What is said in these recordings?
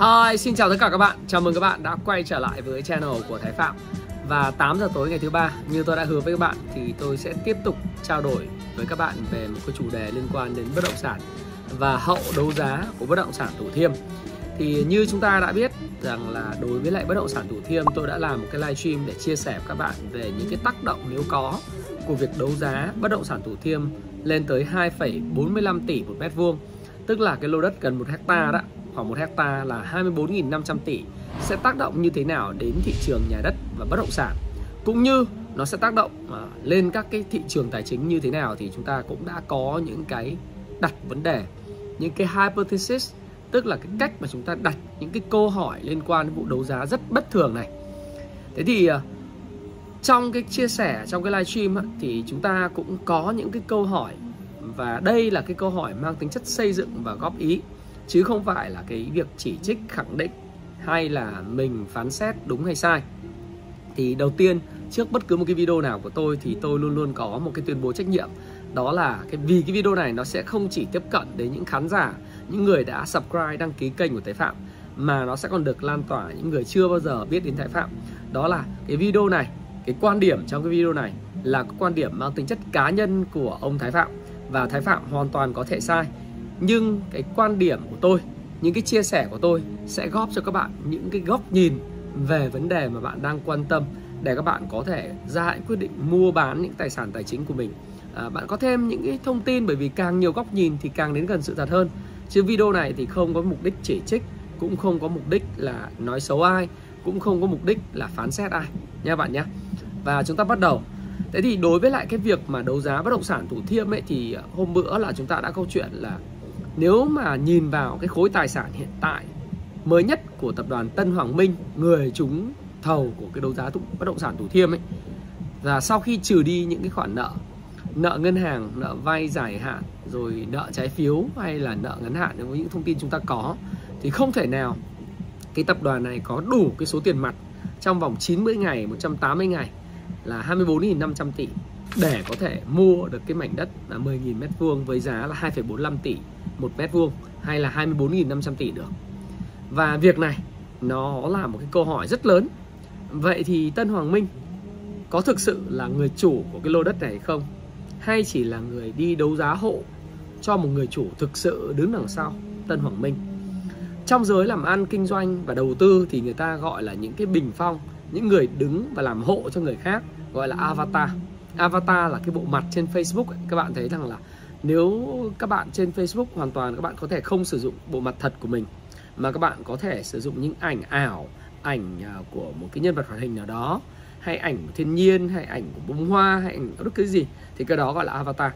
Hi, xin chào tất cả các bạn. Chào mừng các bạn đã quay trở lại với channel của Thái Phạm. Và 8 giờ tối ngày thứ ba, như tôi đã hứa với các bạn thì tôi sẽ tiếp tục trao đổi với các bạn về một cái chủ đề liên quan đến bất động sản và hậu đấu giá của bất động sản Thủ Thiêm. Thì như chúng ta đã biết rằng là đối với lại bất động sản Thủ Thiêm tôi đã làm một cái livestream để chia sẻ với các bạn về những cái tác động nếu có của việc đấu giá bất động sản Thủ Thiêm lên tới 2,45 tỷ một mét vuông tức là cái lô đất gần một hecta đó khoảng một hecta là 24.500 tỷ sẽ tác động như thế nào đến thị trường nhà đất và bất động sản? Cũng như nó sẽ tác động à, lên các cái thị trường tài chính như thế nào thì chúng ta cũng đã có những cái đặt vấn đề, những cái hypothesis, tức là cái cách mà chúng ta đặt những cái câu hỏi liên quan đến vụ đấu giá rất bất thường này. Thế thì à, trong cái chia sẻ, trong cái livestream thì chúng ta cũng có những cái câu hỏi và đây là cái câu hỏi mang tính chất xây dựng và góp ý chứ không phải là cái việc chỉ trích, khẳng định hay là mình phán xét đúng hay sai. Thì đầu tiên, trước bất cứ một cái video nào của tôi thì tôi luôn luôn có một cái tuyên bố trách nhiệm. Đó là cái, vì cái video này nó sẽ không chỉ tiếp cận đến những khán giả, những người đã subscribe, đăng ký kênh của Thái Phạm, mà nó sẽ còn được lan tỏa những người chưa bao giờ biết đến Thái Phạm. Đó là cái video này, cái quan điểm trong cái video này là cái quan điểm mang tính chất cá nhân của ông Thái Phạm. Và Thái Phạm hoàn toàn có thể sai nhưng cái quan điểm của tôi những cái chia sẻ của tôi sẽ góp cho các bạn những cái góc nhìn về vấn đề mà bạn đang quan tâm để các bạn có thể ra quyết định mua bán những tài sản tài chính của mình. À, bạn có thêm những cái thông tin bởi vì càng nhiều góc nhìn thì càng đến gần sự thật hơn. Chứ video này thì không có mục đích chỉ trích cũng không có mục đích là nói xấu ai cũng không có mục đích là phán xét ai. Nha bạn nhé và chúng ta bắt đầu. Thế thì đối với lại cái việc mà đấu giá bất động sản thủ thiêm ấy thì hôm bữa là chúng ta đã câu chuyện là nếu mà nhìn vào cái khối tài sản hiện tại mới nhất của tập đoàn Tân Hoàng Minh, người chúng thầu của cái đấu giá bất động sản Thủ Thiêm ấy và sau khi trừ đi những cái khoản nợ nợ ngân hàng, nợ vay dài hạn, rồi nợ trái phiếu hay là nợ ngắn hạn với những thông tin chúng ta có, thì không thể nào cái tập đoàn này có đủ cái số tiền mặt trong vòng 90 ngày 180 ngày là 24.500 tỷ để có thể mua được cái mảnh đất là 10.000 mét vuông với giá là 2,45 tỷ một mét vuông hay là 24.500 tỷ được. Và việc này nó là một cái câu hỏi rất lớn. Vậy thì Tân Hoàng Minh có thực sự là người chủ của cái lô đất này không? Hay chỉ là người đi đấu giá hộ cho một người chủ thực sự đứng đằng sau Tân Hoàng Minh? Trong giới làm ăn, kinh doanh và đầu tư thì người ta gọi là những cái bình phong, những người đứng và làm hộ cho người khác gọi là avatar. Avatar là cái bộ mặt trên Facebook ấy. các bạn thấy rằng là nếu các bạn trên Facebook hoàn toàn các bạn có thể không sử dụng bộ mặt thật của mình, mà các bạn có thể sử dụng những ảnh ảo, ảnh à, của một cái nhân vật hoạt hình nào đó, hay ảnh của thiên nhiên, hay ảnh của bông hoa, hay ảnh bất cứ gì, thì cái đó gọi là avatar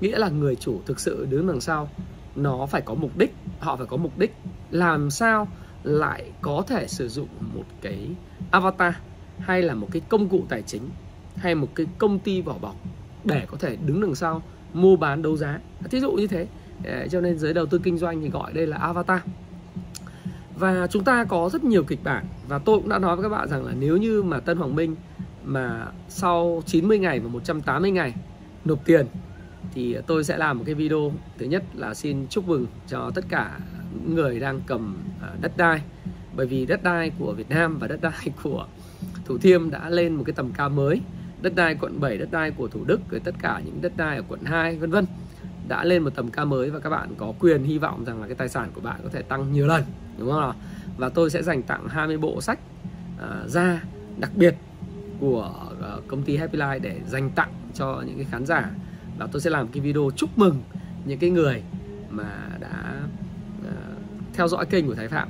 nghĩa là người chủ thực sự đứng đằng sau, nó phải có mục đích, họ phải có mục đích làm sao lại có thể sử dụng một cái avatar hay là một cái công cụ tài chính hay một cái công ty vỏ bọc để có thể đứng đằng sau mua bán đấu giá. Thí dụ như thế. Ờ, cho nên giới đầu tư kinh doanh thì gọi đây là avatar. Và chúng ta có rất nhiều kịch bản. Và tôi cũng đã nói với các bạn rằng là nếu như mà Tân Hoàng Minh mà sau 90 ngày và 180 ngày nộp tiền, thì tôi sẽ làm một cái video. Thứ nhất là xin chúc mừng cho tất cả những người đang cầm ờ, đất đai. Bởi vì đất đai của Việt Nam và đất đai của Thủ Thiêm đã lên một cái tầm cao mới đất đai quận 7, đất đai của Thủ Đức, rồi tất cả những đất đai ở quận 2 vân vân. Đã lên một tầm cao mới và các bạn có quyền hy vọng rằng là cái tài sản của bạn có thể tăng nhiều lần đúng không nào? Và tôi sẽ dành tặng 20 bộ sách à, uh, ra đặc biệt của uh, công ty Happy Life để dành tặng cho những cái khán giả. Và tôi sẽ làm cái video chúc mừng những cái người mà đã uh, theo dõi kênh của Thái Phạm.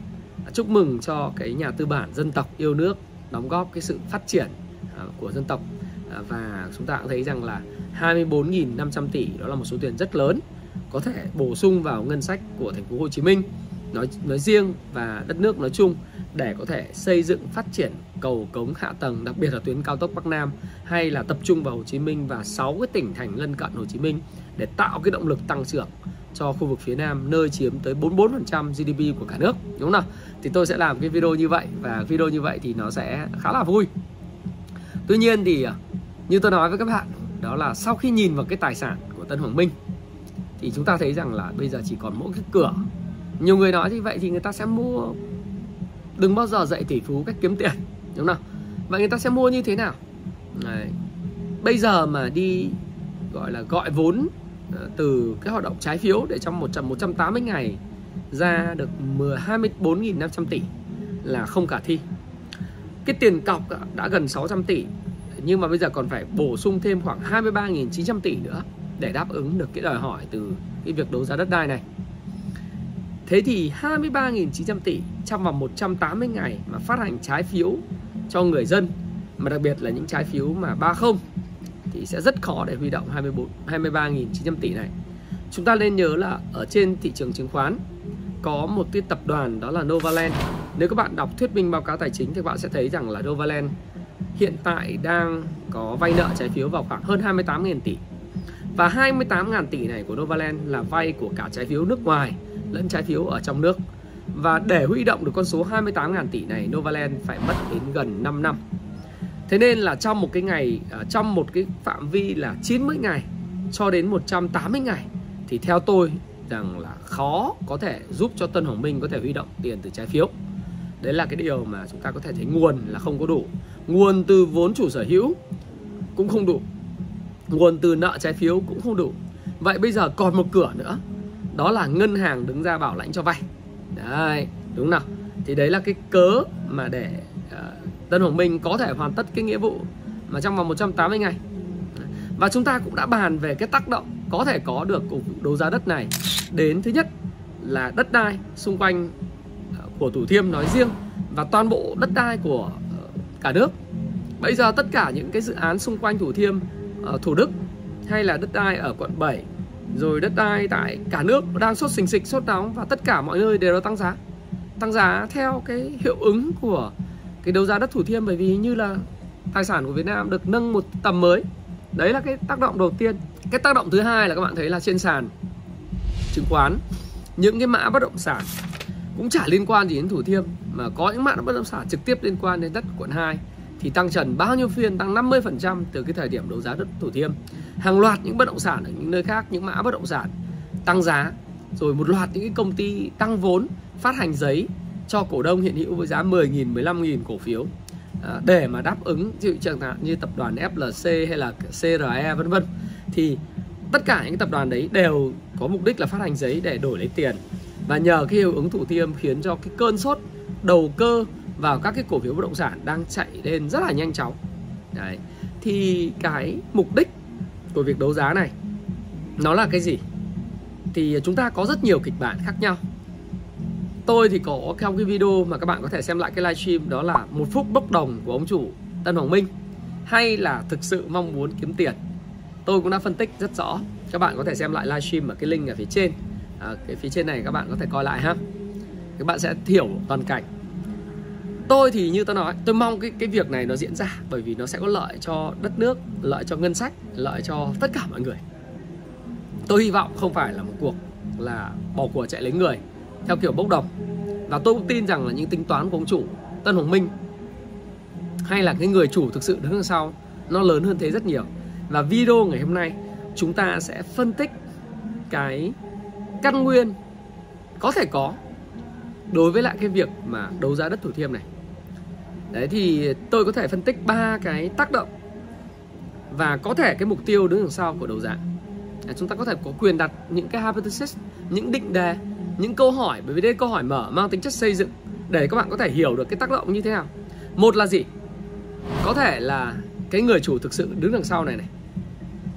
Chúc mừng cho cái nhà tư bản dân tộc yêu nước đóng góp cái sự phát triển uh, của dân tộc. À, và chúng ta cũng thấy rằng là 24.500 tỷ, đó là một số tiền rất lớn có thể bổ sung vào ngân sách của thành phố Hồ Chí Minh nói nói riêng và đất nước nói chung để có thể xây dựng phát triển cầu cống hạ tầng, đặc biệt là tuyến cao tốc Bắc Nam, hay là tập trung vào Hồ Chí Minh và 6 cái tỉnh thành lân cận Hồ Chí Minh để tạo cái động lực tăng trưởng cho khu vực phía Nam, nơi chiếm tới 44% GDP của cả nước, đúng không nào? Thì tôi sẽ làm cái video như vậy và video như vậy thì nó sẽ khá là vui. Tuy nhiên thì à, như tôi nói với các bạn, đó là sau khi nhìn vào cái tài sản của Tân Hoàng Minh, thì chúng ta thấy rằng là bây giờ chỉ còn mỗi cái cửa nhiều người nói như vậy thì người ta sẽ mua, đừng bao giờ dạy tỷ phú cách kiếm tiền, đúng không vậy người ta sẽ mua như thế nào Đấy. bây giờ mà đi, gọi là gọi vốn ờ, từ cái hoạt động trái phiếu để trong 100 180 ngày ra được 24.500 tỷ là không khả thi. Cái tiền cọc đã gần 600 tỷ nhưng mà bây giờ còn phải bổ sung thêm khoảng 23.900 tỷ nữa để đáp ứng được cái đòi hỏi từ cái việc đấu giá đất đai này. Thế thì 23.900 tỷ trong vòng 180 ngày mà phát hành trái phiếu cho người dân, mà đặc biệt là những trái phiếu mà 30 thì sẽ rất khó để huy động 24 23.900 tỷ này. Chúng ta nên nhớ là ở trên thị trường chứng khoán có một cái tập đoàn đó là Novaland. Nếu các bạn đọc thuyết minh báo cáo tài chính thì các bạn sẽ thấy rằng là Novaland hiện tại đang có vay nợ trái phiếu vào khoảng hơn 28.000 tỷ. Và 28.000 tỷ này của Novaland là vay của cả trái phiếu nước ngoài lẫn trái phiếu ở trong nước. Và để huy động được con số 28.000 tỷ này, Novaland phải mất đến gần 5 năm. Thế nên là trong một cái ngày, à, trong một cái phạm vi là 90 ngày cho đến 180 ngày thì theo tôi rằng là khó có thể giúp cho Tân Hoàng Minh có thể huy động tiền từ trái phiếu. Đấy là cái điều mà chúng ta có thể thấy nguồn là không có đủ. Nguồn từ vốn chủ sở hữu cũng không đủ. Nguồn từ nợ trái phiếu cũng không đủ. Vậy bây giờ còn một cửa nữa. Đó là ngân hàng đứng ra bảo lãnh cho vay. Đấy, đúng nào? Thì đấy là cái cớ mà để uh, Tân Hoàng Minh có thể hoàn tất cái nghĩa vụ mà trong vòng 180 ngày. Và chúng ta cũng đã bàn về cái tác động có thể có được của đấu giá đất này đến thứ nhất là đất đai xung quanh của Thủ Thiêm nói riêng và toàn bộ đất đai của ờ, cả nước. Bây giờ tất cả những cái dự án xung quanh Thủ Thiêm, ờ, Thủ Đức hay là đất đai ở quận 7 rồi đất đai tại cả nước đang sốt sình sịch sốt nóng và tất cả mọi nơi đều đã tăng giá. Tăng giá theo cái hiệu ứng của cái đấu giá đất Thủ Thiêm bởi vì như là tài sản của Việt Nam được nâng một tầm mới. Đấy là cái tác động đầu tiên. Cái tác động thứ hai là các bạn thấy là trên sàn chứng khoán những cái mã bất động sản cũng chả liên quan gì đến Thủ Thiêm mà có những mã bất động sản trực tiếp liên quan đến đất quận 2 thì tăng trần bao nhiêu phiên tăng 50% từ cái thời điểm đấu giá đất Thủ Thiêm. Hàng loạt những bất động sản ở những nơi khác, những mã bất động sản tăng giá, rồi một loạt những cái công ty tăng vốn, phát hành giấy cho cổ đông hiện hữu với giá 10.000, 15.000 cổ phiếu. À, để mà đáp ứng ví dụ chẳng hạn như tập đoàn FLC hay là CRE vân vân. Thì tất cả những tập đoàn đấy đều có mục đích là phát hành giấy để đổi lấy tiền và nhờ cái hiệu ứng thủ thiêm khiến cho cái cơn sốt, đầu cơ vào các cái cổ phiếu bất động sản đang chạy lên rất là nhanh chóng. Đấy. Thì cái mục đích của việc đấu giá này, nó là cái gì? Thì chúng ta có rất nhiều kịch bản khác nhau. Tôi thì có trong cái video mà các bạn có thể xem lại cái livestream đó là một phút bốc đồng của ông chủ Tân Hoàng Minh, hay là thực sự mong muốn kiếm tiền. Tôi cũng đã phân tích rất rõ, các bạn có thể xem lại livestream ở cái link ở phía trên à, cái phía trên này các bạn có thể coi lại ha. Các bạn sẽ hiểu toàn cảnh. Tôi thì như tôi nói tôi mong cái cái việc này nó diễn ra bởi vì nó sẽ có lợi cho đất nước lợi cho ngân sách lợi cho tất cả mọi người. Tôi hy vọng không phải là một cuộc là bỏ của chạy lấy người theo kiểu bốc đồng. Và tôi cũng tin rằng là những tính toán của ông chủ Tân Hồng Minh hay là cái người chủ thực sự đứng đằng sau nó lớn hơn thế rất nhiều. Và video ngày hôm nay chúng ta sẽ phân tích cái căn nguyên có thể có đối với lại cái việc mà đấu giá đất Thủ Thiêm này. Đấy thì tôi có thể phân tích ba cái tác động và có thể cái mục tiêu đứng đằng sau của đấu giá. À, chúng ta có thể có quyền đặt những cái hypothesis, những định đề, những câu hỏi bởi vì đây câu hỏi mở mang tính chất xây dựng để các bạn có thể hiểu được cái tác động như thế nào. Một là gì? Có thể là cái người chủ thực sự đứng đằng sau này này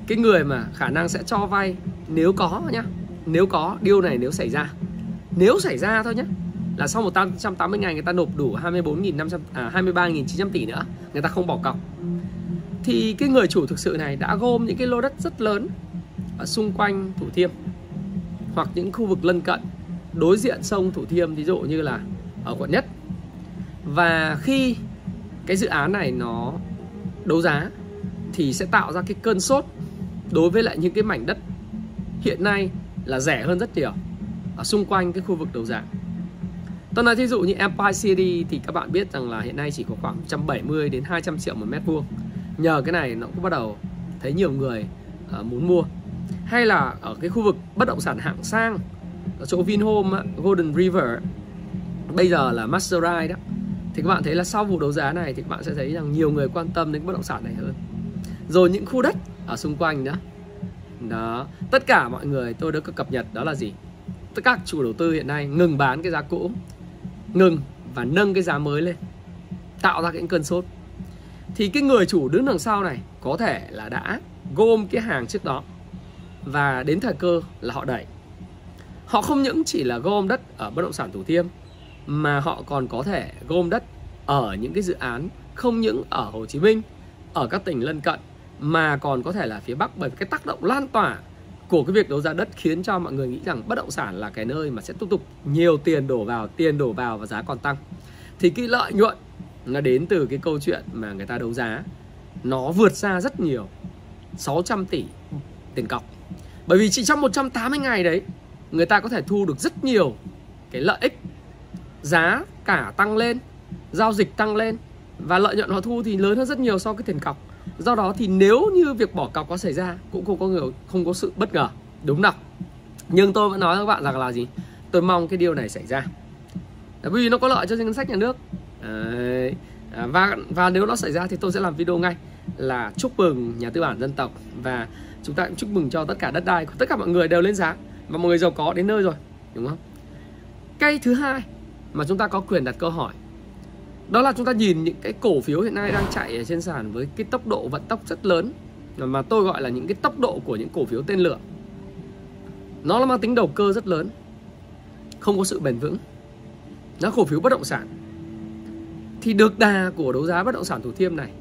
cái người mà khả năng sẽ cho vay nếu có nhá nếu có, điều này nếu xảy ra. Nếu xảy ra thôi nhé là sau 180 ngày người ta nộp đủ 24.500 à 23.900 tỷ nữa, người ta không bỏ cọc. Thì cái người chủ thực sự này đã gom những cái lô đất rất lớn ở xung quanh Thủ Thiêm hoặc những khu vực lân cận, đối diện sông Thủ Thiêm, ví dụ như là ở quận nhất. Và khi cái dự án này nó đấu giá thì sẽ tạo ra cái cơn sốt đối với lại những cái mảnh đất hiện nay là rẻ hơn rất nhiều ở xung quanh cái khu vực đấu giá. Tôi nói thí dụ như Empire City thì các bạn biết rằng là hiện nay chỉ có khoảng 170 đến 200 triệu một mét vuông. Nhờ cái này nó cũng bắt đầu thấy nhiều người uh, muốn mua. Hay là ở cái khu vực bất động sản hạng sang ở chỗ Vinhome, Golden River bây giờ là Masterride đó thì các bạn thấy là sau vụ đấu giá này thì các bạn sẽ thấy rằng nhiều người quan tâm đến bất động sản này hơn rồi những khu đất ở xung quanh đó đó. Tất cả mọi người tôi đã cập nhật đó là gì? Tất các chủ đầu tư hiện nay ngừng bán cái giá cũ, ngừng và nâng cái giá mới lên, tạo ra cái cơn sốt. Thì cái người chủ đứng đằng sau này có thể là đã gom cái hàng trước đó và đến thời cơ là họ đẩy. Họ không những chỉ là gom đất ở bất động sản thủ thiêm, mà họ còn có thể gom đất ở những cái dự án không những ở Hồ Chí Minh, ở các tỉnh lân cận mà còn có thể là phía Bắc bởi vì cái tác động lan tỏa của cái việc đấu giá đất khiến cho mọi người nghĩ rằng bất động sản là cái nơi mà sẽ tiếp tục nhiều tiền đổ vào, tiền đổ vào và giá còn tăng. Thì cái lợi nhuận nó đến từ cái câu chuyện mà người ta đấu giá nó vượt xa rất nhiều 600 tỷ tiền cọc. Bởi vì chỉ trong 180 ngày đấy người ta có thể thu được rất nhiều cái lợi ích giá cả tăng lên, giao dịch tăng lên và lợi nhuận họ thu thì lớn hơn rất nhiều so với tiền cọc do đó thì nếu như việc bỏ cọc có xảy ra cũng không có người không có sự bất ngờ. Đúng không nhưng tôi vẫn nói với các bạn rằng là gì? Tôi mong cái điều này xảy ra. Bởi vì nó có lợi cho ngân sách nhà nước. Đấy. À, và và nếu nó xảy ra thì tôi sẽ làm video ngay. Là chúc mừng nhà tư bản dân tộc. Và chúng ta cũng chúc mừng cho tất cả đất đai. Của tất cả mọi người đều lên giá. Và mọi người giàu có đến nơi rồi. Đúng không? Cái thứ hai mà chúng ta có quyền đặt câu hỏi đó là chúng ta nhìn những cái cổ phiếu hiện nay đang chạy ở trên sàn với cái tốc độ vận tốc rất lớn. Mà tôi gọi là những cái tốc độ của những cổ phiếu tên lửa. Nó là mang tính đầu cơ rất lớn. Không có sự bền vững. Nó cổ phiếu bất động sản. Thì được đà của đấu giá bất động sản thủ thiêm này,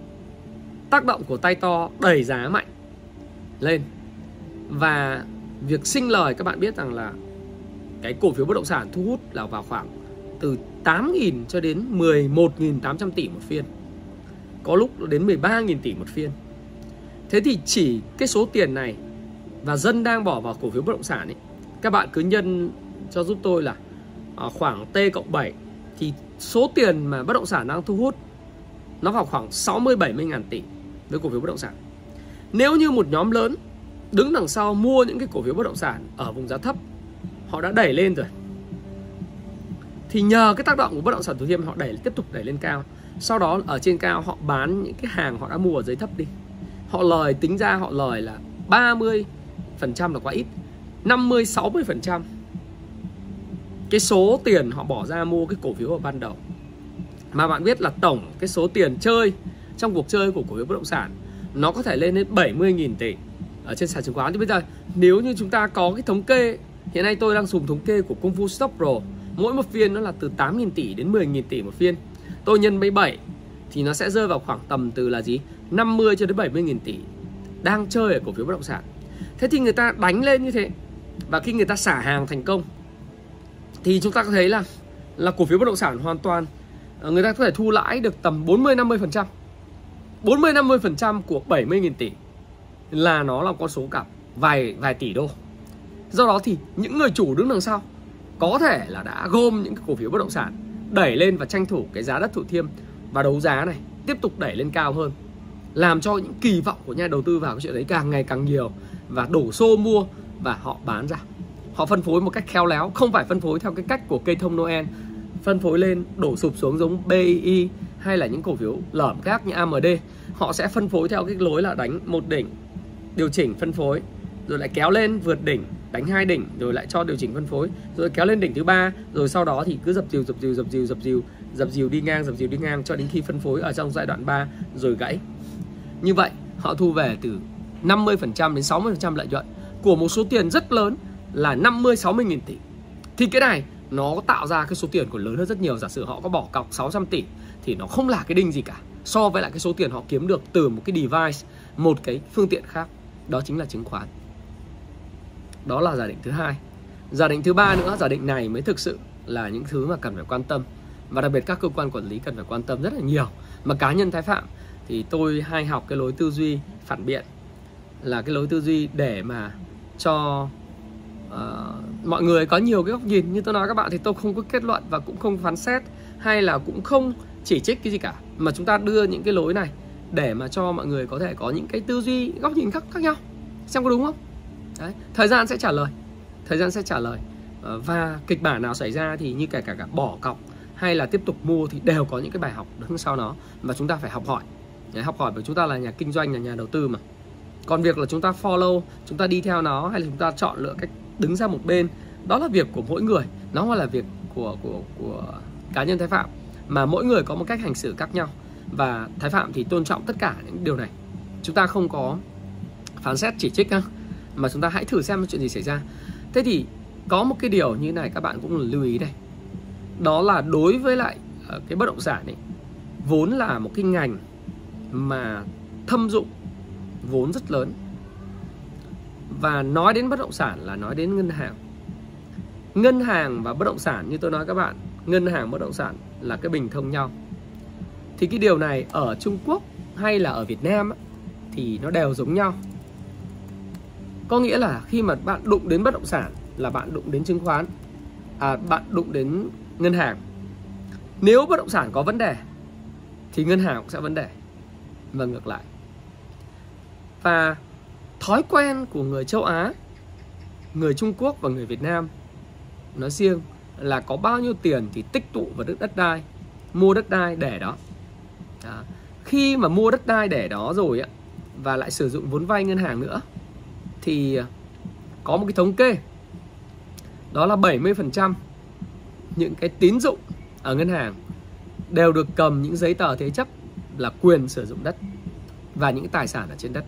tác động của tay to đẩy giá mạnh lên. Và việc sinh lời, các bạn biết rằng là cái cổ phiếu bất động sản thu hút là vào khoảng từ 8.000 cho đến 11.800 tỷ một phiên. Có lúc đến 13.000 tỷ một phiên. Thế thì chỉ cái số tiền này Và dân đang bỏ vào cổ phiếu bất động sản ấy, Các bạn cứ nhân cho giúp tôi là à, khoảng T cộng 7 Thì số tiền mà bất động sản đang thu hút Nó vào khoảng 60-70 ngàn tỷ với cổ phiếu bất động sản. Nếu như một nhóm lớn đứng đằng sau mua những cái cổ phiếu bất động sản ở vùng giá thấp, Họ đã đẩy lên rồi thì nhờ cái tác động của bất động sản thủ thiêm, họ đẩy, tiếp tục đẩy lên cao. Sau đó, ở trên cao, họ bán những cái hàng họ đã mua ở dưới thấp đi. Họ lời, tính ra họ lời là 30 phần trăm là quá ít 50 60 phần trăm. Cái số tiền họ bỏ ra mua cái cổ phiếu ở ban đầu. Mà bạn biết là tổng cái số tiền chơi, trong cuộc chơi của cổ phiếu bất động sản, nó có thể lên đến 70.000 tỷ ở trên sàn chứng khoán. Thì bây giờ, nếu như chúng ta có cái thống kê, hiện nay tôi đang dùng thống kê của Công Phu Stock Pro mỗi một phiên nó là từ 8.000 tỷ đến 10.000 tỷ một phiên. Tôi nhân với 7 thì nó sẽ rơi vào khoảng tầm từ là gì? 50 cho đến 70.000 tỷ đang chơi ở cổ phiếu bất động sản. Thế thì người ta đánh lên như thế và khi người ta xả hàng thành công thì chúng ta có thấy là là cổ phiếu bất động sản hoàn toàn ờ, người ta có thể thu lãi được tầm 40 50 phần trăm. 40 50 phần trăm của 70.000 tỷ là nó là con số cả vài vài tỷ đô. Do đó thì những người chủ đứng đằng sau có thể là đã gom những cái cổ phiếu bất động sản, đẩy lên và tranh thủ cái giá đất thủ thiêm và đấu giá này tiếp tục đẩy lên cao hơn, làm cho những kỳ vọng của nhà đầu tư vào cái chuyện đấy càng ngày càng nhiều và đổ xô mua và họ bán ra. Họ phân phối một cách khéo léo, không phải phân phối theo cái cách của cây thông Noel, phân phối lên đổ sụp xuống giống BI hay là những cổ phiếu lởm khác như AMD họ sẽ phân phối theo cái lối là đánh một đỉnh, điều chỉnh phân phối rồi lại kéo lên vượt đỉnh, đánh hai đỉnh, rồi lại cho điều chỉnh phân phối, rồi kéo lên đỉnh thứ ba, rồi sau đó thì cứ dập dìu dập dìu dập dìu dập dìu dập dìu đi ngang, dập dìu đi ngang cho đến khi phân phối ở trong giai đoạn 3 rồi gãy. Như vậy, họ thu về từ 50% đến 60% lợi nhuận của một số tiền rất lớn là 50 60 nghìn tỷ. Thì cái này nó tạo ra cái số tiền của lớn hơn rất nhiều. Giả sử họ có bỏ cọc 600 tỷ thì nó không là cái đinh gì cả, so với lại cái số tiền họ kiếm được từ một cái device, một cái phương tiện khác. Đó chính là chứng khoán đó là giả định thứ hai. Giả định thứ ba nữa giả định này mới thực sự là những thứ mà cần phải quan tâm. Và đặc biệt các cơ quan quản lý cần phải quan tâm rất là nhiều. Mà cá nhân thái phạm thì tôi hay học cái lối tư duy phản biện. Là cái lối tư duy để mà cho uh, mọi người có nhiều cái góc nhìn. Như tôi nói các bạn thì tôi không có kết luận và cũng không phán xét hay là cũng không chỉ trích cái gì cả. Mà chúng ta đưa những cái lối này để mà cho mọi người có thể có những cái tư duy góc nhìn khác khác nhau. Xem có đúng không? Đấy, thời gian sẽ trả lời. Thời gian sẽ trả lời. Ờ, và kịch bản nào xảy ra thì như kể cả cả bỏ cọc hay là tiếp tục mua thì đều có những cái bài học đứng sau nó và chúng ta phải học hỏi. Đấy, học hỏi bởi chúng ta là nhà kinh doanh là nhà đầu tư mà. Còn việc là chúng ta follow chúng ta đi theo nó hay là chúng ta chọn lựa cách đứng ra một bên đó là việc của mỗi người. Nó không là việc của của của cá nhân thái phạm. Mà mỗi người có một cách hành xử khác nhau. Và thái phạm thì tôn trọng tất cả những điều này. Chúng ta không có phán xét chỉ trích ha mà chúng ta hãy thử xem chuyện gì xảy ra. Thế thì có một cái điều như này, các bạn cũng lưu ý đây. Đó là đối với lại ờ, cái bất động sản ấy, vốn là một cái ngành mà thâm dụng vốn rất lớn. Và nói đến bất động sản là nói đến ngân hàng. Ngân hàng và bất động sản như tôi nói các bạn, ngân hàng bất động sản là cái bình thông nhau. Thì cái điều này ở Trung Quốc hay là ở Việt Nam thì nó đều giống nhau có nghĩa là khi mà bạn đụng đến bất động sản là bạn đụng đến chứng khoán à, bạn đụng đến ngân hàng. Nếu bất động sản có vấn đề thì ngân hàng cũng sẽ vấn đề. Và ngược lại. Và thói quen của người châu Á người Trung Quốc và người Việt Nam nói riêng là có bao nhiêu tiền thì tích tụ vào đất đất đai mua đất đai để đó. đó. Khi mà mua đất đai để đó rồi á và lại sử dụng vốn vay ngân hàng nữa thì có một cái thống kê. Đó là 70% những cái tín dụng ở ngân hàng đều được cầm những giấy tờ thế chấp là quyền sử dụng đất và những tài sản ở trên đất.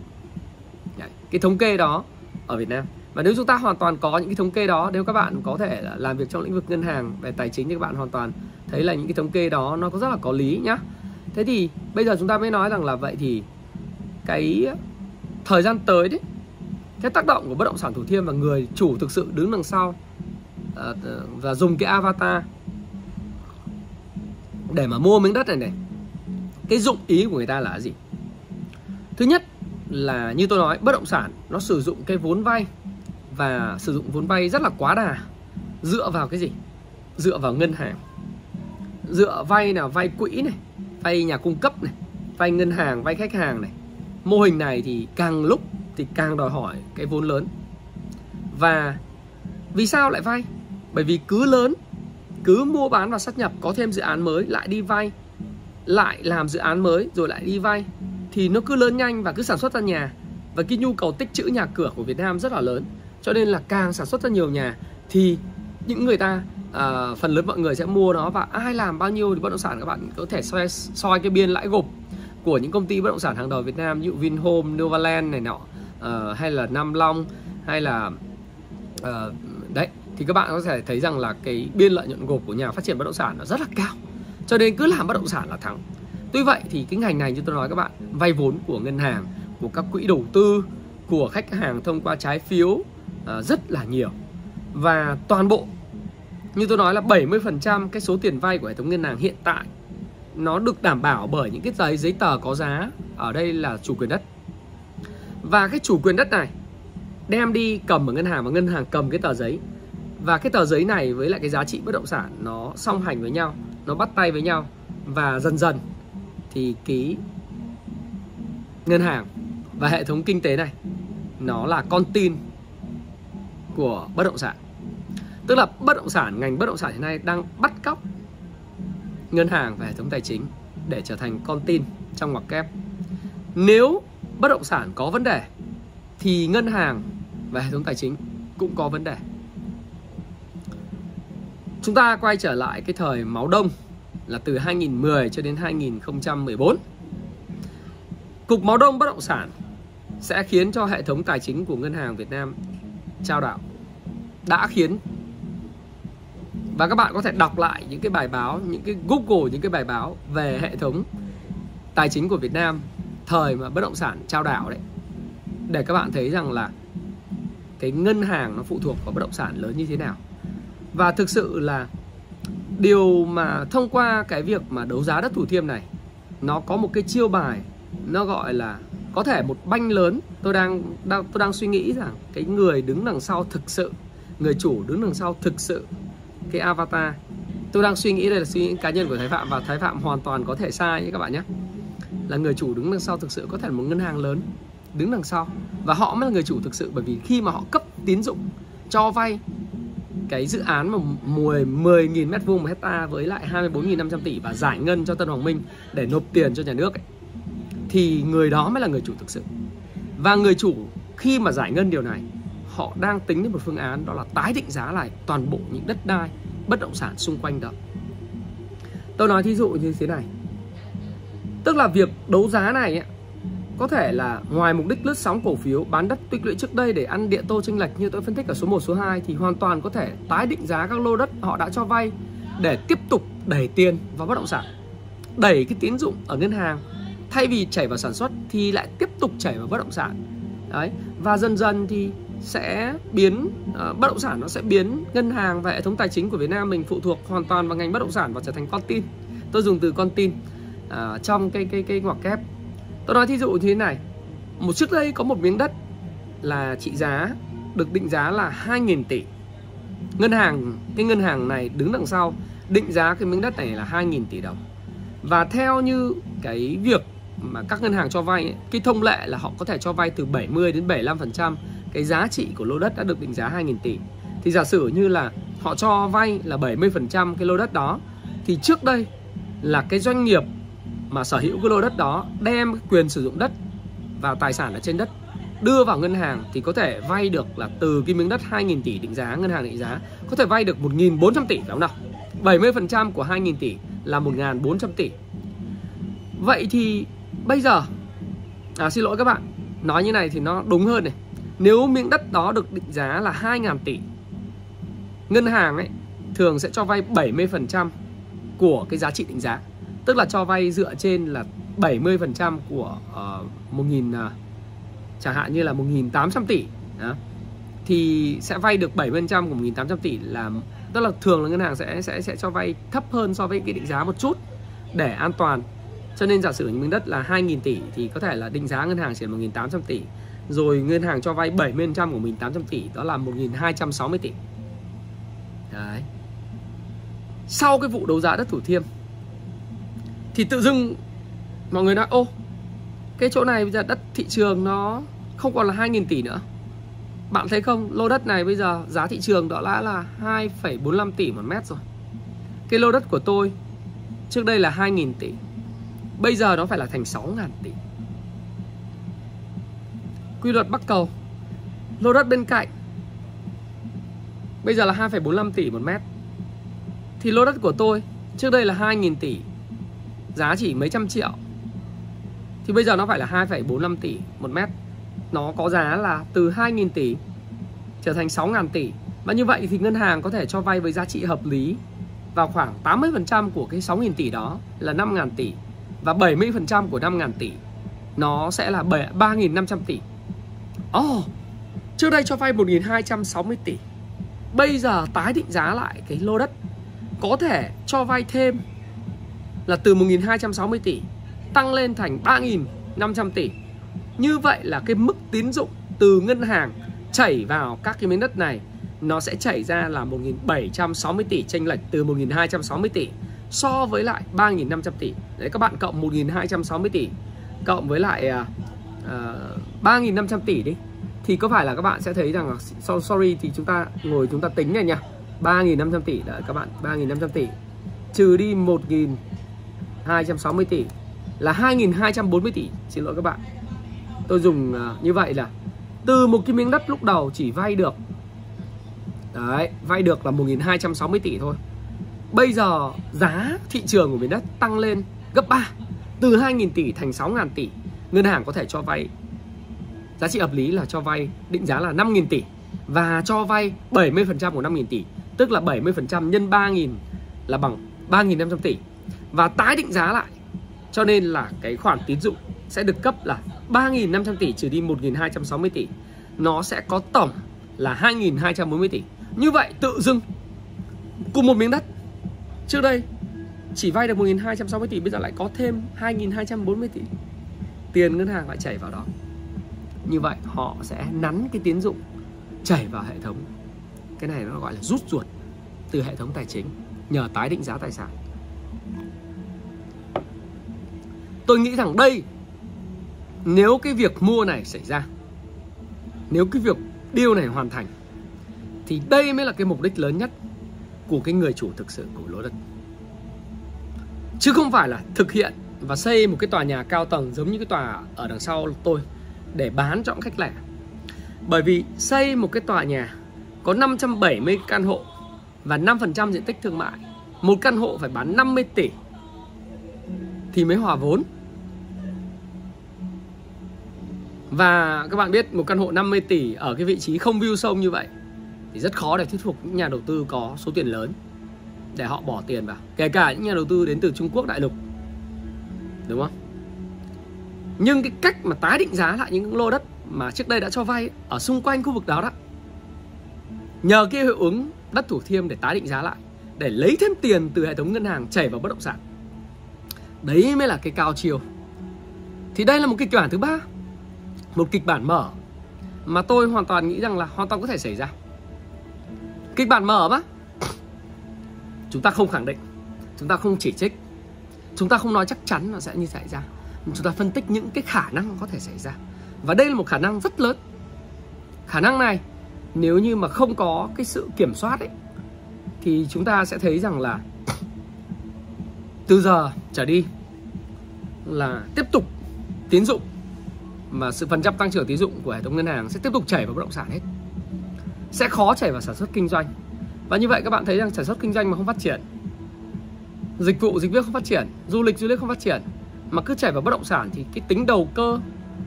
Đấy, cái thống kê đó ở Việt Nam. Và nếu chúng ta hoàn toàn có những cái thống kê đó nếu các bạn có thể là làm việc trong lĩnh vực ngân hàng về tài chính thì các bạn hoàn toàn thấy là những cái thống kê đó nó có rất là có lý nhá. Thế thì bây giờ chúng ta mới nói rằng là vậy thì cái thời gian tới đấy cái tác động của bất động sản thủ thiêm và người chủ thực sự đứng đằng sau à, và dùng cái avatar để mà mua miếng đất này này, cái dụng ý của người ta là gì? Thứ nhất là như tôi nói, bất động sản nó sử dụng cái vốn vay, và sử dụng vốn vay rất là quá đà, dựa vào cái gì? Dựa vào ngân hàng. Dựa vay là vay quỹ này, vay nhà cung cấp này, vay ngân hàng, vay khách hàng này. Mô hình này thì càng lúc thì càng đòi hỏi cái vốn lớn. Và vì sao lại vay? Bởi vì cứ lớn cứ mua bán và sát nhập có thêm dự án mới lại đi vay lại làm dự án mới rồi lại đi vay thì nó cứ lớn nhanh và cứ sản xuất ra nhà. Và cái nhu cầu tích trữ nhà cửa của Việt Nam rất là lớn. Cho nên là càng sản xuất ra nhiều nhà thì những người ta à, phần lớn mọi người sẽ mua nó và ai làm bao nhiêu thì bất động sản các bạn có thể soi soi cái biên lãi gộp của những công ty bất động sản hàng đầu Việt Nam như Vinhome, Novaland này nọ uh, hay là Nam Long hay là uh, đấy thì các bạn có thể thấy rằng là cái biên lợi nhuận gộp của nhà phát triển bất động sản nó rất là cao. Cho nên cứ làm bất động sản là thắng. Tuy vậy thì cái ngành này như tôi nói các bạn vay vốn của ngân hàng của các quỹ đầu tư của khách hàng thông qua trái phiếu uh, rất là nhiều. Và toàn bộ như tôi nói là 70% cái số tiền vay của hệ thống ngân hàng hiện tại nó được đảm bảo bởi những cái giấy giấy tờ có giá. Ở đây là chủ quyền đất và cái chủ quyền đất này, đem đi cầm ở ngân hàng và ngân hàng cầm cái tờ giấy. Và cái tờ giấy này với lại cái giá trị bất động sản nó song hành với nhau, nó bắt tay với nhau. Và dần dần thì cái ngân hàng và hệ thống kinh tế này nó là con tin của bất động sản. Tức là bất động sản, ngành bất động sản hiện nay đang bắt cóc ngân hàng và hệ thống tài chính để trở thành con tin trong ngoặc kép. Nếu bất động sản có vấn đề, thì ngân hàng và hệ thống tài chính cũng có vấn đề. Chúng ta quay trở lại cái thời máu đông là từ 2010 cho đến 2014 cục máu đông bất động sản sẽ khiến cho hệ thống tài chính của ngân hàng Việt Nam trao đảo. Đã khiến. Và các bạn có thể đọc lại những cái bài báo, những cái Google, những cái bài báo về hệ thống tài chính của Việt Nam thời mà bất động sản trao đảo đấy để các bạn thấy rằng là cái ngân hàng nó phụ thuộc vào bất động sản lớn như thế nào. Và thực sự là điều mà thông qua cái việc mà đấu giá đất thủ thiêm này nó có một cái chiêu bài nó gọi là có thể một banh lớn. Tôi đang, đang tôi đang suy nghĩ rằng cái người đứng đằng sau thực sự người chủ đứng đằng sau thực sự cái avatar. Tôi đang suy nghĩ đây là suy nghĩ cá nhân của thái phạm và thái phạm hoàn toàn có thể sai nhé các bạn nhé là người chủ đứng đằng sau thực sự có thể là một ngân hàng lớn đứng đằng sau. Và họ mới là người chủ thực sự bởi vì khi mà họ cấp tín dụng cho vay cái dự án mà 10 10.000 mét vuông một hecta với lại 24.500 tỷ và giải ngân cho Tân Hoàng Minh để nộp tiền cho nhà nước ấy, thì người đó mới là người chủ thực sự. Và người chủ khi mà giải ngân điều này họ đang tính đến một phương án đó là tái định giá lại toàn bộ những đất đai bất động sản xung quanh đó. Tôi nói thí dụ như thế này tức là việc đấu giá này ấy, có thể là ngoài mục đích lướt sóng cổ phiếu bán đất tích lũy trước đây để ăn địa tô chênh lệch như tôi phân tích ở số 1 số 2 thì hoàn toàn có thể tái định giá các lô đất họ đã cho vay để tiếp tục đẩy tiền vào bất động sản đẩy cái tín dụng ở ngân hàng. Thay vì chảy vào sản xuất thì lại tiếp tục chảy vào bất động sản. Đấy và dần dần thì sẽ biến uh, bất động sản nó sẽ biến ngân hàng và hệ thống tài chính của Việt Nam mình phụ thuộc hoàn toàn vào ngành bất động sản và trở thành con tin. Tôi dùng từ con tin à, trong cái cái cái ngoặc kép. Tôi nói thí dụ như thế này một trước đây có một miếng đất là trị giá được định giá là 2.000 tỷ. Ngân hàng cái ngân hàng này đứng đằng sau định giá cái miếng đất này là 2.000 tỷ đồng. Và theo như cái việc mà các ngân hàng cho vay ấy, cái thông lệ là họ có thể cho vay từ 70 đến 75% cái giá trị của lô đất đã được định giá 2.000 tỷ. Thì giả sử như là họ cho vay là 70% cái lô đất đó thì trước đây là cái doanh nghiệp mà sở hữu cái lô đất đó đem quyền sử dụng đất và tài sản ở trên đất đưa vào ngân hàng thì có thể vay được là từ cái miếng đất 2.000 tỷ định giá ngân hàng định giá có thể vay được 1.400 tỷ phải không nào? 70% của 2.000 tỷ là 1.400 tỷ. Vậy thì bây giờ à, Xin lỗi các bạn Nói như này thì nó đúng hơn này. Nếu miếng đất đó được định giá là 2.000 tỷ Ngân hàng ấy thường sẽ cho vay 70% của cái giá trị định giá. Tức là cho vay dựa trên là 70% của uh, 1.000 uh, Chẳng hạn như là 1.800 tỷ đó. Thì sẽ vay được 70% của 1.800 tỷ là Tức là thường là ngân hàng sẽ sẽ sẽ cho vay thấp hơn so với cái định giá một chút Để an toàn. Cho nên giả sử miếng đất là 2.000 tỷ Thì có thể là định giá ngân hàng chỉ là 1.800 tỷ rồi ngân hàng cho vay 70% của mình 800 tỷ Đó là 1.260 tỷ. Đấy. Sau cái vụ đấu giá đất Thủ Thiêm thì tự dưng Mọi người nói ô Cái chỗ này bây giờ đất thị trường nó Không còn là 2.000 tỷ nữa. Bạn thấy không? Lô đất này bây giờ giá thị trường đó đã là 2,45 tỷ một mét rồi. Cái lô đất của tôi Trước đây là 2.000 tỷ Bây giờ nó phải là thành 6.000 tỷ. Quy luật Bắc Cầu lô đất bên cạnh bây giờ là 2,45 tỷ một mét. Thì lô đất của tôi trước đây là 2.000 tỷ giá chỉ mấy trăm triệu. Thì bây giờ nó phải là 2,45 tỷ một mét. Nó có giá là từ 2.000 tỷ trở thành 6.000 tỷ. Và như vậy thì ngân hàng có thể cho vay với giá trị hợp lý vào khoảng 80% của cái 6.000 tỷ đó là 5.000 tỷ và 70% của 5.000 tỷ. Nó sẽ là 3.500 tỷ. Oh, trước đây cho vay 1.260 tỷ. Bây giờ tái định giá lại cái lô đất. Có thể cho vay thêm là từ 1.260 tỷ Tăng lên thành 3.500 tỷ. Như vậy là cái mức tín dụng từ ngân hàng chảy vào các cái miếng đất này Nó sẽ chảy ra là 1.760 tỷ chênh lệch từ 1.260 tỷ So với lại 3.500 tỷ. Đấy các bạn cộng 1.260 tỷ Cộng với lại à, à, uh, 3.500 tỷ đi thì có phải là các bạn sẽ thấy rằng là so, sorry thì chúng ta ngồi chúng ta tính này nha. 3.500 tỷ đấy các bạn 3.500 tỷ. Trừ đi 260 tỷ, là 2.240 tỷ. Xin lỗi các bạn. Tôi dùng à, như vậy là từ một cái miếng đất lúc đầu chỉ vay được, đấy, vay được là 1.260 tỷ thôi. Bây giờ giá thị trường của miếng đất tăng lên gấp 3 từ 2.000 tỷ thành 6.000 tỷ. Ngân hàng có thể cho vay, giá trị hợp lý là cho vay, định giá là 5.000 tỷ và cho vay 70% của 5.000 tỷ, tức là 70% nhân 3.000 là bằng 3.500 tỷ và tái định giá lại. Cho nên là cái khoản tín dụng sẽ được cấp là 3.500 tỷ trừ đi 1.260 tỷ. Nó sẽ có tổng là 2.240 tỷ. Như vậy tự dưng, cùng một miếng đất. Trước đây, chỉ vay được 1.260 tỷ, bây giờ lại có thêm 2.240 tỷ tiền ngân hàng lại chảy vào đó. Như vậy họ sẽ nắn cái tín dụng chảy vào hệ thống. Cái này nó gọi là rút ruột từ hệ thống tài chính nhờ tái định giá tài sản. Tôi nghĩ rằng đây, nếu cái việc mua này xảy ra, nếu cái việc deal này hoàn thành, thì đây mới là cái mục đích lớn nhất của cái người chủ thực sự của lô đất. Chứ không phải là thực hiện và xây một cái tòa nhà cao tầng giống như cái tòa ở đằng sau tôi để bán cho khách lẻ. Bởi vì xây một cái tòa nhà có 570 căn hộ và 5% diện tích thương mại, một căn hộ phải bán 50 tỷ thì mới hòa vốn. Và các bạn biết một căn hộ 50 tỷ ở cái vị trí không view sông như vậy thì rất khó để thuyết phục những nhà đầu tư có số tiền lớn để họ bỏ tiền vào, kể cả những nhà đầu tư đến từ Trung Quốc đại lục, đúng không? Nhưng cái cách mà tái định giá lại những lô đất mà trước đây đã cho vay ở xung quanh khu vực đó đó, nhờ cái hiệu ứng đất thủ thiêm để tái định giá lại, để lấy thêm tiền từ hệ thống ngân hàng chảy vào bất động sản đấy mới là cái cao chiều. Thì đây là một kịch bản thứ ba. Một kịch bản mở mà tôi hoàn toàn nghĩ rằng là hoàn toàn có thể xảy ra. Kịch bản mở mà chúng ta không khẳng định. Chúng ta không chỉ trích. Chúng ta không nói chắc chắn nó sẽ như xảy ra. Chúng ta phân tích những cái khả năng có thể xảy ra. Và đây là một khả năng rất lớn. Khả năng này, nếu như mà không có cái sự kiểm soát ấy, thì chúng ta sẽ thấy rằng là từ giờ trở đi là tiếp tục tín dụng mà sự phần trăm tăng trưởng tín dụng của hệ thống ngân hàng sẽ tiếp tục chảy vào bất động sản hết. Sẽ khó chảy vào sản xuất kinh doanh. Và như vậy các bạn thấy rằng sản xuất kinh doanh mà không phát triển dịch vụ dịch vụ không phát triển du lịch du lịch không phát triển mà cứ chảy vào bất động sản thì cái tính đầu cơ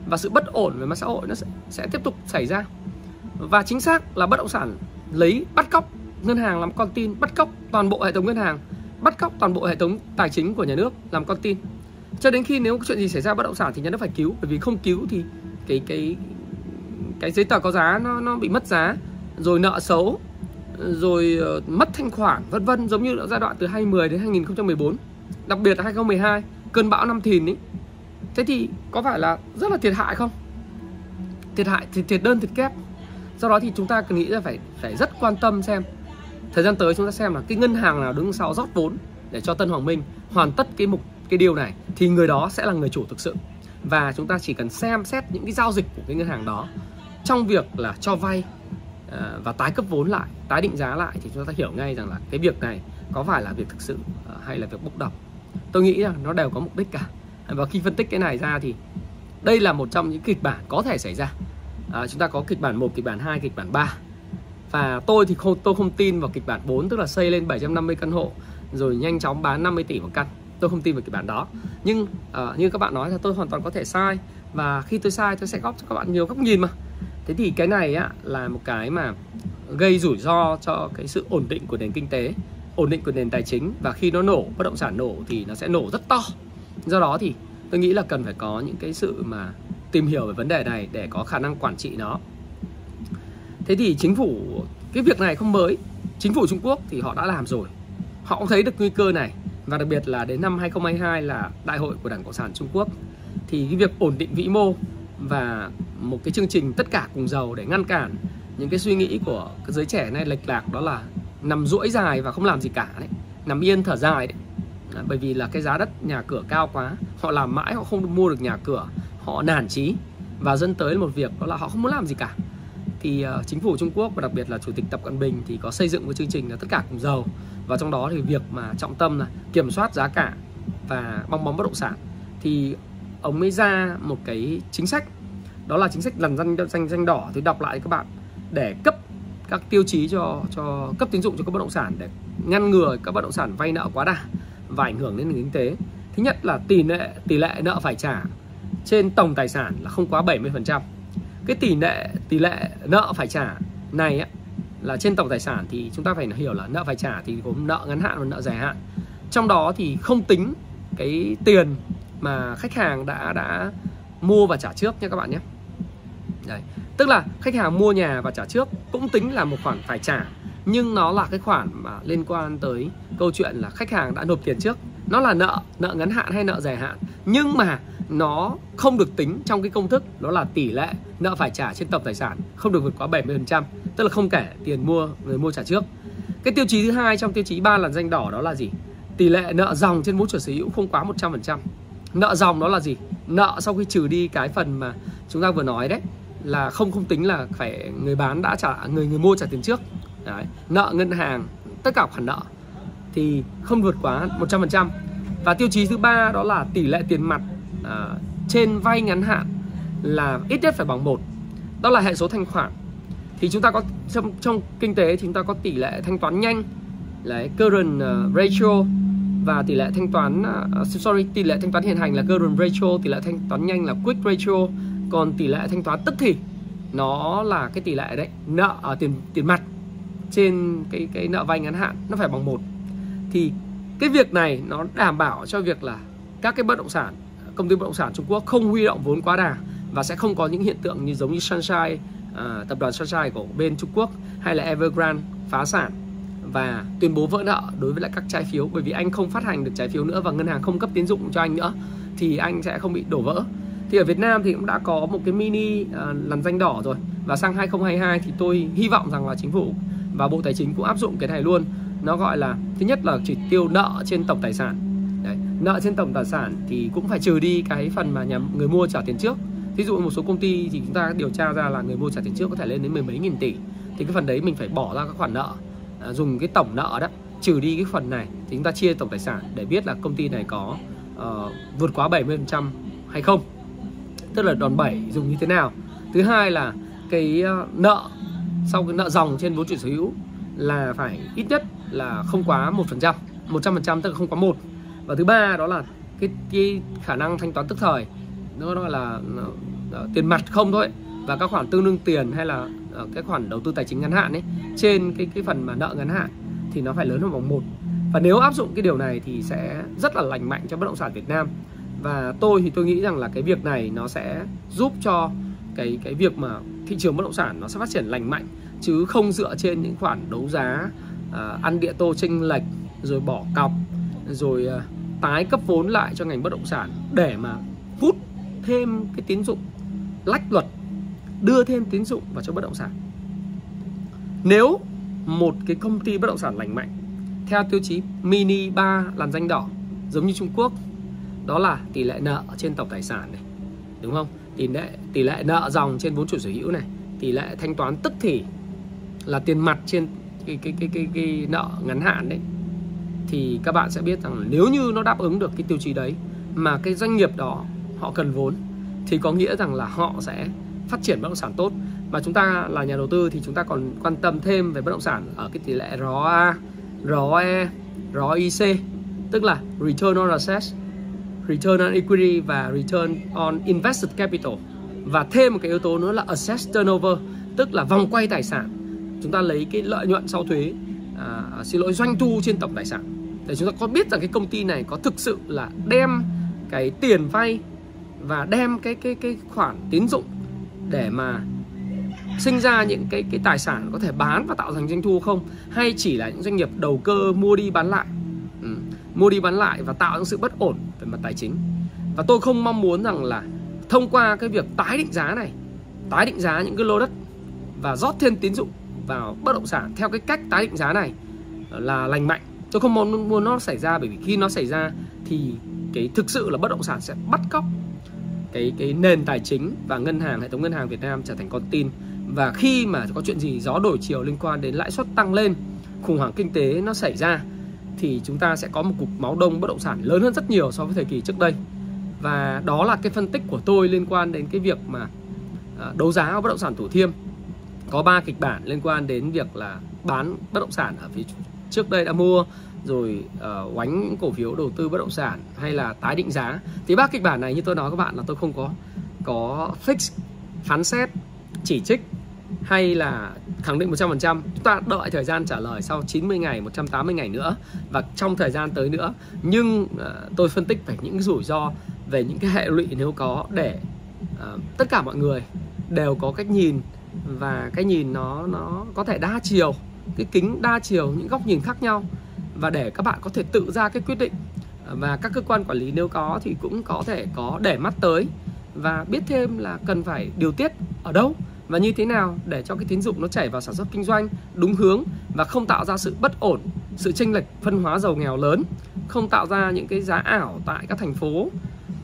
và sự bất ổn về mặt xã hội nó sẽ, sẽ tiếp tục xảy ra. Và chính xác là bất động sản lấy bắt cóc ngân hàng làm con tin bắt cóc toàn bộ hệ thống ngân hàng bắt cóc toàn bộ hệ thống tài chính của nhà nước làm con tin. Cho đến khi nếu có chuyện gì xảy ra bất động sản thì nhà nước phải cứu, bởi vì không cứu thì cái cái cái giấy tờ có giá nó nó bị mất giá, rồi nợ xấu, rồi ờ, mất thanh khoản, vân vân, giống như giai đoạn từ 2010 đến 2014 đặc biệt là 2012 cơn bão năm thìn ấy thế thì có phải là rất là thiệt hại không? Thiệt hại thì thiệt đơn, thiệt kép. Do đó thì chúng ta cần nghĩ ra phải phải rất quan tâm xem thời gian tới chúng ta xem là cái ngân hàng nào đứng sau rót vốn để cho Tân Hoàng Minh hoàn tất cái mục cái điều này thì người đó sẽ là người chủ thực sự. Và chúng ta chỉ cần xem xét những cái giao dịch của cái ngân hàng đó. Trong việc là cho vay à, và tái cấp vốn lại tái định giá lại thì chúng ta hiểu ngay rằng là cái việc này có phải là việc thực sự à, hay là việc bốc đồng. Tôi nghĩ rằng nó đều có mục đích cả. Và khi phân tích cái này ra thì đây là một trong những kịch bản có thể xảy ra. À, chúng ta có kịch bản 1, kịch bản 2, kịch bản 3 và tôi thì không tôi không tin vào kịch bản 4 tức là xây lên 750 căn hộ rồi nhanh chóng bán 50 tỷ một căn. Tôi không tin vào kịch bản đó. Nhưng uh, như các bạn nói là tôi hoàn toàn có thể sai. Và khi tôi sai tôi sẽ góp cho các bạn nhiều góc nhìn mà. Thế thì cái này á là một cái mà gây rủi ro cho cái sự ổn định của nền kinh tế ổn định của nền tài chính. Và khi nó nổ bất động sản nổ thì nó sẽ nổ rất to. Do đó thì tôi nghĩ là cần phải có những cái sự mà tìm hiểu về vấn đề này để có khả năng quản trị nó thế thì chính phủ cái việc này không mới. Chính phủ Trung Quốc thì họ đã làm rồi. Họ cũng thấy được nguy cơ này. Và đặc biệt là đến năm 2022 là đại hội của Đảng Cộng sản Trung Quốc. Thì cái việc ổn định vĩ mô và một cái chương trình tất cả cùng giàu để ngăn cản những cái suy nghĩ của cái giới trẻ này lệch lạc đó là nằm duỗi dài và không làm gì cả đấy. Nằm yên thở dài đấy. À, bởi vì là cái giá đất nhà cửa cao quá họ làm mãi họ không mua được nhà cửa họ nản chí. Và dẫn tới một việc đó là họ không muốn làm gì cả thì uh, chính phủ Trung Quốc và đặc biệt là chủ tịch Tập Cận Bình thì có xây dựng một chương trình là tất cả cùng giàu và trong đó thì việc mà trọng tâm là kiểm soát giá cả và bong bóng bất động sản thì ông mới ra một cái chính sách đó là chính sách lần danh danh danh đỏ tôi đọc lại các bạn để cấp các tiêu chí cho cho cấp tín dụng cho các bất động sản để ngăn ngừa các bất động sản vay nợ quá đà và ảnh hưởng đến nền kinh tế. Thứ nhất là tỷ lệ tỷ lệ nợ phải trả trên tổng tài sản là không quá 70%. Cái tỷ lệ tỷ lệ nợ phải trả này á, là trên tổng tài sản thì chúng ta phải hiểu là nợ phải trả thì gồm nợ ngắn hạn và nợ dài hạn. Trong đó thì không tính cái tiền mà khách hàng đã đã mua và trả trước nha các bạn nhé. Đấy. Tức là khách hàng mua nhà và trả trước cũng tính là một khoản phải trả nhưng nó là cái khoản mà liên quan tới câu chuyện là khách hàng đã nộp tiền trước nó là nợ nợ ngắn hạn hay nợ dài hạn. Nhưng mà nó không được tính trong cái công thức đó là tỷ lệ nợ phải trả trên tổng tài sản không được vượt quá 70% tức là không kể tiền mua, người mua trả trước. Cái tiêu chí thứ hai trong tiêu chí ba là danh đỏ đó là gì? Tỷ lệ nợ dòng trên vốn chủ sở hữu không quá 100% nợ dòng đó là gì? Nợ sau khi trừ đi cái phần mà chúng ta vừa nói đấy, là không không tính là phải người bán đã trả, người người mua trả tiền trước. Đấy. nợ ngân hàng, tất cả khoản nợ thì không vượt quá 100% và tiêu chí thứ ba đó là tỷ lệ tiền mặt à, trên vay ngắn hạn là ít nhất phải bằng một. Đó là hệ số thanh khoản. Thì chúng ta có trong trong kinh tế chúng ta có tỷ lệ thanh toán nhanh là current à, ratio và tỷ lệ thanh toán uh, sorry tỷ lệ thanh toán hiện hành là current ratio tỷ lệ thanh toán nhanh là quick ratio. Còn tỷ lệ thanh toán tức thì nó là cái tỷ lệ đấy nợ ở tiền tiền mặt trên cái cái nợ vay ngắn hạn nó phải bằng một thì cái việc này nó đảm bảo cho việc là các cái bất động sản công ty bất động sản Trung Quốc không huy động vốn quá đà và sẽ không có những hiện tượng như giống như Sunshine à, tập đoàn Sunshine của bên Trung Quốc hay là Evergrande phá sản và tuyên bố vỡ nợ đối với lại các trái phiếu. Bởi vì anh không phát hành được trái phiếu nữa và ngân hàng không cấp tín dụng cho anh nữa thì anh sẽ không bị đổ vỡ. Thì ở Việt Nam thì cũng đã có một cái mini uh, lằn danh đỏ rồi và sang 2022 thì tôi hy vọng rằng là chính phủ và Bộ Tài chính cũng áp dụng cái này luôn nó gọi là thứ nhất là chỉ tiêu nợ trên tổng tài sản. Đấy, nợ trên tổng tài sản thì cũng phải trừ đi cái phần mà nhà người mua trả tiền trước. Ví dụ một số công ty thì chúng ta điều tra ra là người mua trả tiền trước có thể lên đến mười mấy nghìn tỷ. Thì cái phần đấy mình phải bỏ ra các khoản nợ à, dùng cái tổng nợ đó trừ đi cái phần này thì chúng ta chia tổng tài sản để biết là công ty này có uh, vượt quá 70% hay không. Tức là đòn bẩy dùng như thế nào. Thứ hai là cái uh, nợ sau cái nợ dòng trên vốn chủ sở hữu là phải ít nhất là không quá một phần trăm một trăm phần trăm tức là không quá một. Và thứ ba đó là cái, cái khả năng thanh toán tức thời nó gọi là uh, tiền mặt không thôi. Và các khoản tương đương tiền hay là uh, cái khoản đầu tư tài chính ngắn hạn ấy trên cái cái phần mà nợ ngắn hạn thì nó phải lớn hơn vòng một. Và nếu áp dụng cái điều này thì sẽ rất là lành mạnh cho bất động sản Việt Nam. Và tôi thì tôi nghĩ rằng là cái việc này nó sẽ giúp cho cái cái việc mà thị trường bất động sản nó sẽ phát triển lành mạnh chứ không dựa trên những khoản đấu giá Ờ, ăn địa tô chênh lệch, rồi bỏ cọc, rồi ờ, tái cấp vốn lại cho ngành bất động sản để mà hút thêm cái tín dụng lách luật, đưa thêm tín dụng vào cho bất động sản. Nếu một cái công ty bất động sản lành mạnh, theo tiêu chí mini 3 làn danh đỏ, giống như Trung Quốc, đó là tỷ lệ nợ trên tổng tài sản này, đúng không? Tỷ lệ tỷ lệ nợ dòng trên vốn chủ sở hữu này, tỷ lệ thanh toán tức thì là tiền mặt trên cái cái cái cái, cái nợ ngắn hạn đấy thì các bạn sẽ biết rằng nếu như nó đáp ứng được cái tiêu chí đấy mà cái doanh nghiệp đó họ cần vốn thì có nghĩa rằng là họ sẽ phát triển bất động sản tốt. Và chúng ta là nhà đầu tư thì chúng ta còn quan tâm thêm về bất động sản ở cái tỷ lệ ROA, ROE, ROIC tức là Return on Assets, Return on Equity và Return on Invested Capital. Và thêm một cái yếu tố nữa là Asset Turnover tức là vòng quay tài sản chúng ta lấy cái lợi nhuận sau thuế à, xin lỗi doanh thu trên tổng tài sản. Để chúng ta có biết rằng cái công ty này có thực sự là đem cái tiền vay và đem cái cái cái khoản tín dụng để mà sinh ra những cái cái tài sản có thể bán và tạo thành doanh thu không? Hay chỉ là những doanh nghiệp đầu cơ mua đi bán lại? Ừ. mua đi bán lại và tạo ra sự bất ổn về mặt tài chính. Và tôi không mong muốn rằng là thông qua cái việc tái định giá này tái định giá những cái lô đất và rót thêm tín dụng vào bất động sản theo cái cách tái định giá này là lành mạnh. Tôi không muốn muốn nó xảy ra bởi vì khi nó xảy ra thì cái thực sự là bất động sản sẽ bắt cóc cái cái nền tài chính và ngân hàng, hệ thống ngân hàng Việt Nam trở thành con tin. Và khi mà có chuyện gì gió đổi chiều liên quan đến lãi suất tăng lên, khủng hoảng kinh tế nó xảy ra, thì chúng ta sẽ có một cục máu đông bất động sản lớn hơn rất nhiều so với thời kỳ trước đây. Và đó là cái phân tích của tôi liên quan đến cái việc mà à, đấu giá bất động sản Thủ Thiêm có ba kịch bản liên quan đến việc là bán bất động sản ở phía trước đây đã mua rồi uh, oánh cổ phiếu đầu tư bất động sản hay là tái định giá. Thì ba kịch bản này như tôi nói các bạn là tôi không có có fix phán xét chỉ trích hay là khẳng định 100% chúng ta đợi thời gian trả lời sau 90 ngày 180 ngày nữa và trong thời gian tới nữa. Nhưng uh, tôi phân tích về những rủi ro về những cái hệ lụy nếu có để uh, tất cả mọi người đều có cách nhìn và cái nhìn nó nó có thể đa chiều cái kính đa chiều những góc nhìn khác nhau. Và để các bạn có thể tự ra cái quyết định ờ, và các cơ quan quản lý nếu có thì cũng có thể có để mắt tới và biết thêm là cần phải điều tiết ở đâu và như thế nào để cho cái tín dụng nó chảy vào sản xuất kinh doanh đúng hướng và không tạo ra sự bất ổn, sự chênh lệch phân hóa giàu nghèo lớn, không tạo ra những cái giá ảo tại các thành phố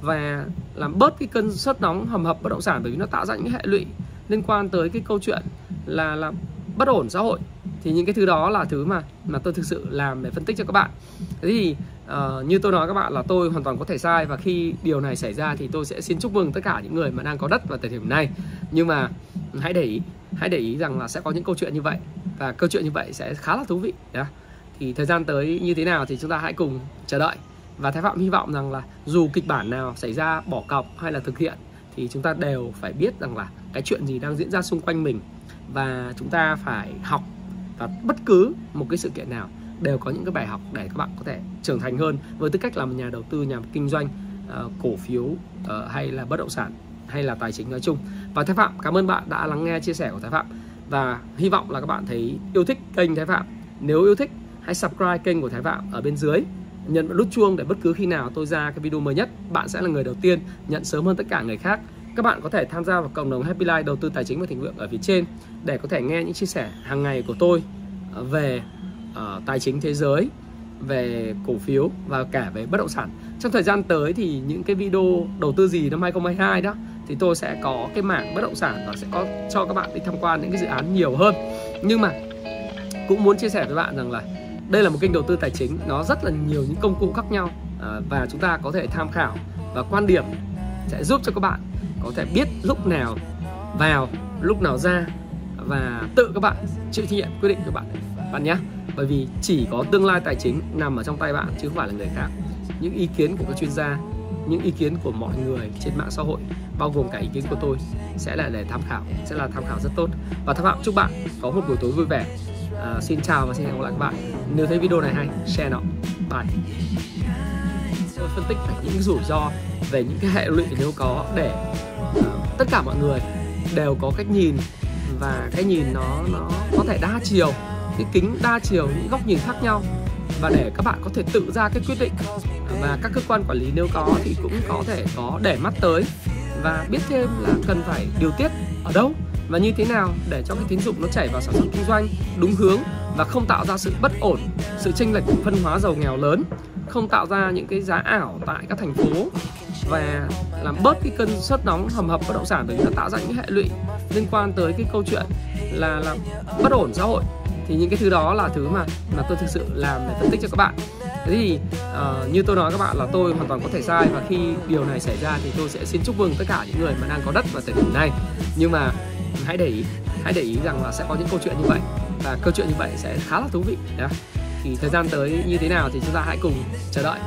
và làm bớt cái cơn sốt nóng hầm hập bất động sản bởi vì nó tạo ra những hệ lụy liên quan tới cái câu chuyện là là bất ổn xã hội. Thì những cái thứ đó là thứ mà mà tôi thực sự làm để phân tích cho các bạn. Thế thì uh, như tôi nói các bạn là tôi hoàn toàn có thể sai và khi điều này xảy ra thì tôi sẽ xin chúc mừng tất cả những người mà đang có đất vào thời điểm này. Nhưng mà hãy để ý hãy để ý rằng là sẽ có những câu chuyện như vậy và câu chuyện như vậy sẽ khá là thú vị yeah. thì thời gian tới như thế nào thì chúng ta hãy cùng chờ đợi. Và thái phạm hy vọng rằng là dù kịch bản nào xảy ra bỏ cọc hay là thực hiện thì chúng ta đều phải biết rằng là cái chuyện gì đang diễn ra xung quanh mình. Và chúng ta phải học và bất cứ một cái sự kiện nào đều có những cái bài học để các bạn có thể trưởng thành hơn với tư cách là một nhà đầu tư nhà kinh doanh uh, cổ phiếu uh, hay là bất động sản hay là tài chính nói chung. Và thái phạm cảm ơn bạn đã lắng nghe chia sẻ của thái phạm. Và hy vọng là các bạn thấy yêu thích kênh thái phạm. Nếu yêu thích hãy subscribe kênh của thái phạm ở bên dưới. Nhấn nút chuông để bất cứ khi nào tôi ra cái video mới nhất bạn sẽ là người đầu tiên nhận sớm hơn tất cả người khác các bạn có thể tham gia vào cộng đồng Happy Life đầu tư tài chính và thịnh vượng ở phía trên để có thể nghe những chia sẻ hàng ngày của tôi ờ, về uh, tài chính thế giới về cổ phiếu và cả về bất động sản. Trong thời gian tới thì những cái video đầu tư gì năm 2022 đó thì tôi sẽ có cái mảng bất động sản và sẽ có cho các bạn đi tham quan những cái dự án nhiều hơn. Nhưng mà cũng muốn chia sẻ với bạn rằng là đây là một kênh đầu tư tài chính nó rất là nhiều những công cụ khác nhau ờ, và chúng ta có thể tham khảo và quan điểm sẽ giúp cho các bạn có thể biết lúc nào vào lúc nào ra và tự các bạn chịu trách nhiệm quyết định của bạn. Bạn nhé. Bởi vì chỉ có tương lai tài chính nằm ở trong tay bạn chứ không phải là người khác. Những ý kiến của các chuyên gia những ý kiến của mọi người trên mạng xã hội bao gồm cả ý kiến của tôi sẽ là để tham khảo sẽ là tham khảo rất tốt. Và tham khảo chúc bạn có một buổi tối vui vẻ. À, xin chào và xin hẹn gặp lại các bạn. Nếu thấy video này hay share nó. Bye tôi phân tích những rủi ro về những cái hệ lụy nếu có để uh, tất cả mọi người đều có cách nhìn và cái nhìn nó nó có thể đa chiều cái kính đa chiều những góc nhìn khác nhau. Và để các bạn có thể tự ra cái quyết định và các cơ quan quản lý nếu có thì cũng có thể có để mắt tới. Và biết thêm là cần phải điều tiết ở đâu và như thế nào để cho cái tín dụng nó chảy vào sản xuất kinh doanh đúng hướng và không tạo ra sự bất ổn, sự chênh lệch phân hóa giàu nghèo lớn, không tạo ra những cái giá ảo tại các thành phố và làm bớt cái cơn suất nóng hầm hập bất động sản bởi vì nó tạo ra những hệ lụy liên quan tới cái câu chuyện là làm bất ổn xã hội. Thì những cái thứ đó là thứ mà mà tôi thực sự làm để phân tích cho các bạn. Thế thì uh, như tôi nói các bạn là tôi hoàn toàn có thể sai và khi điều này xảy ra thì tôi sẽ xin chúc mừng tất cả những người mà đang có đất vào thời điểm này. Nhưng mà hãy để ý hãy để ý rằng là sẽ có những câu chuyện như vậy và câu chuyện như vậy sẽ khá là thú vị yeah thì thời gian tới như thế nào thì chúng ta hãy cùng chờ đợi.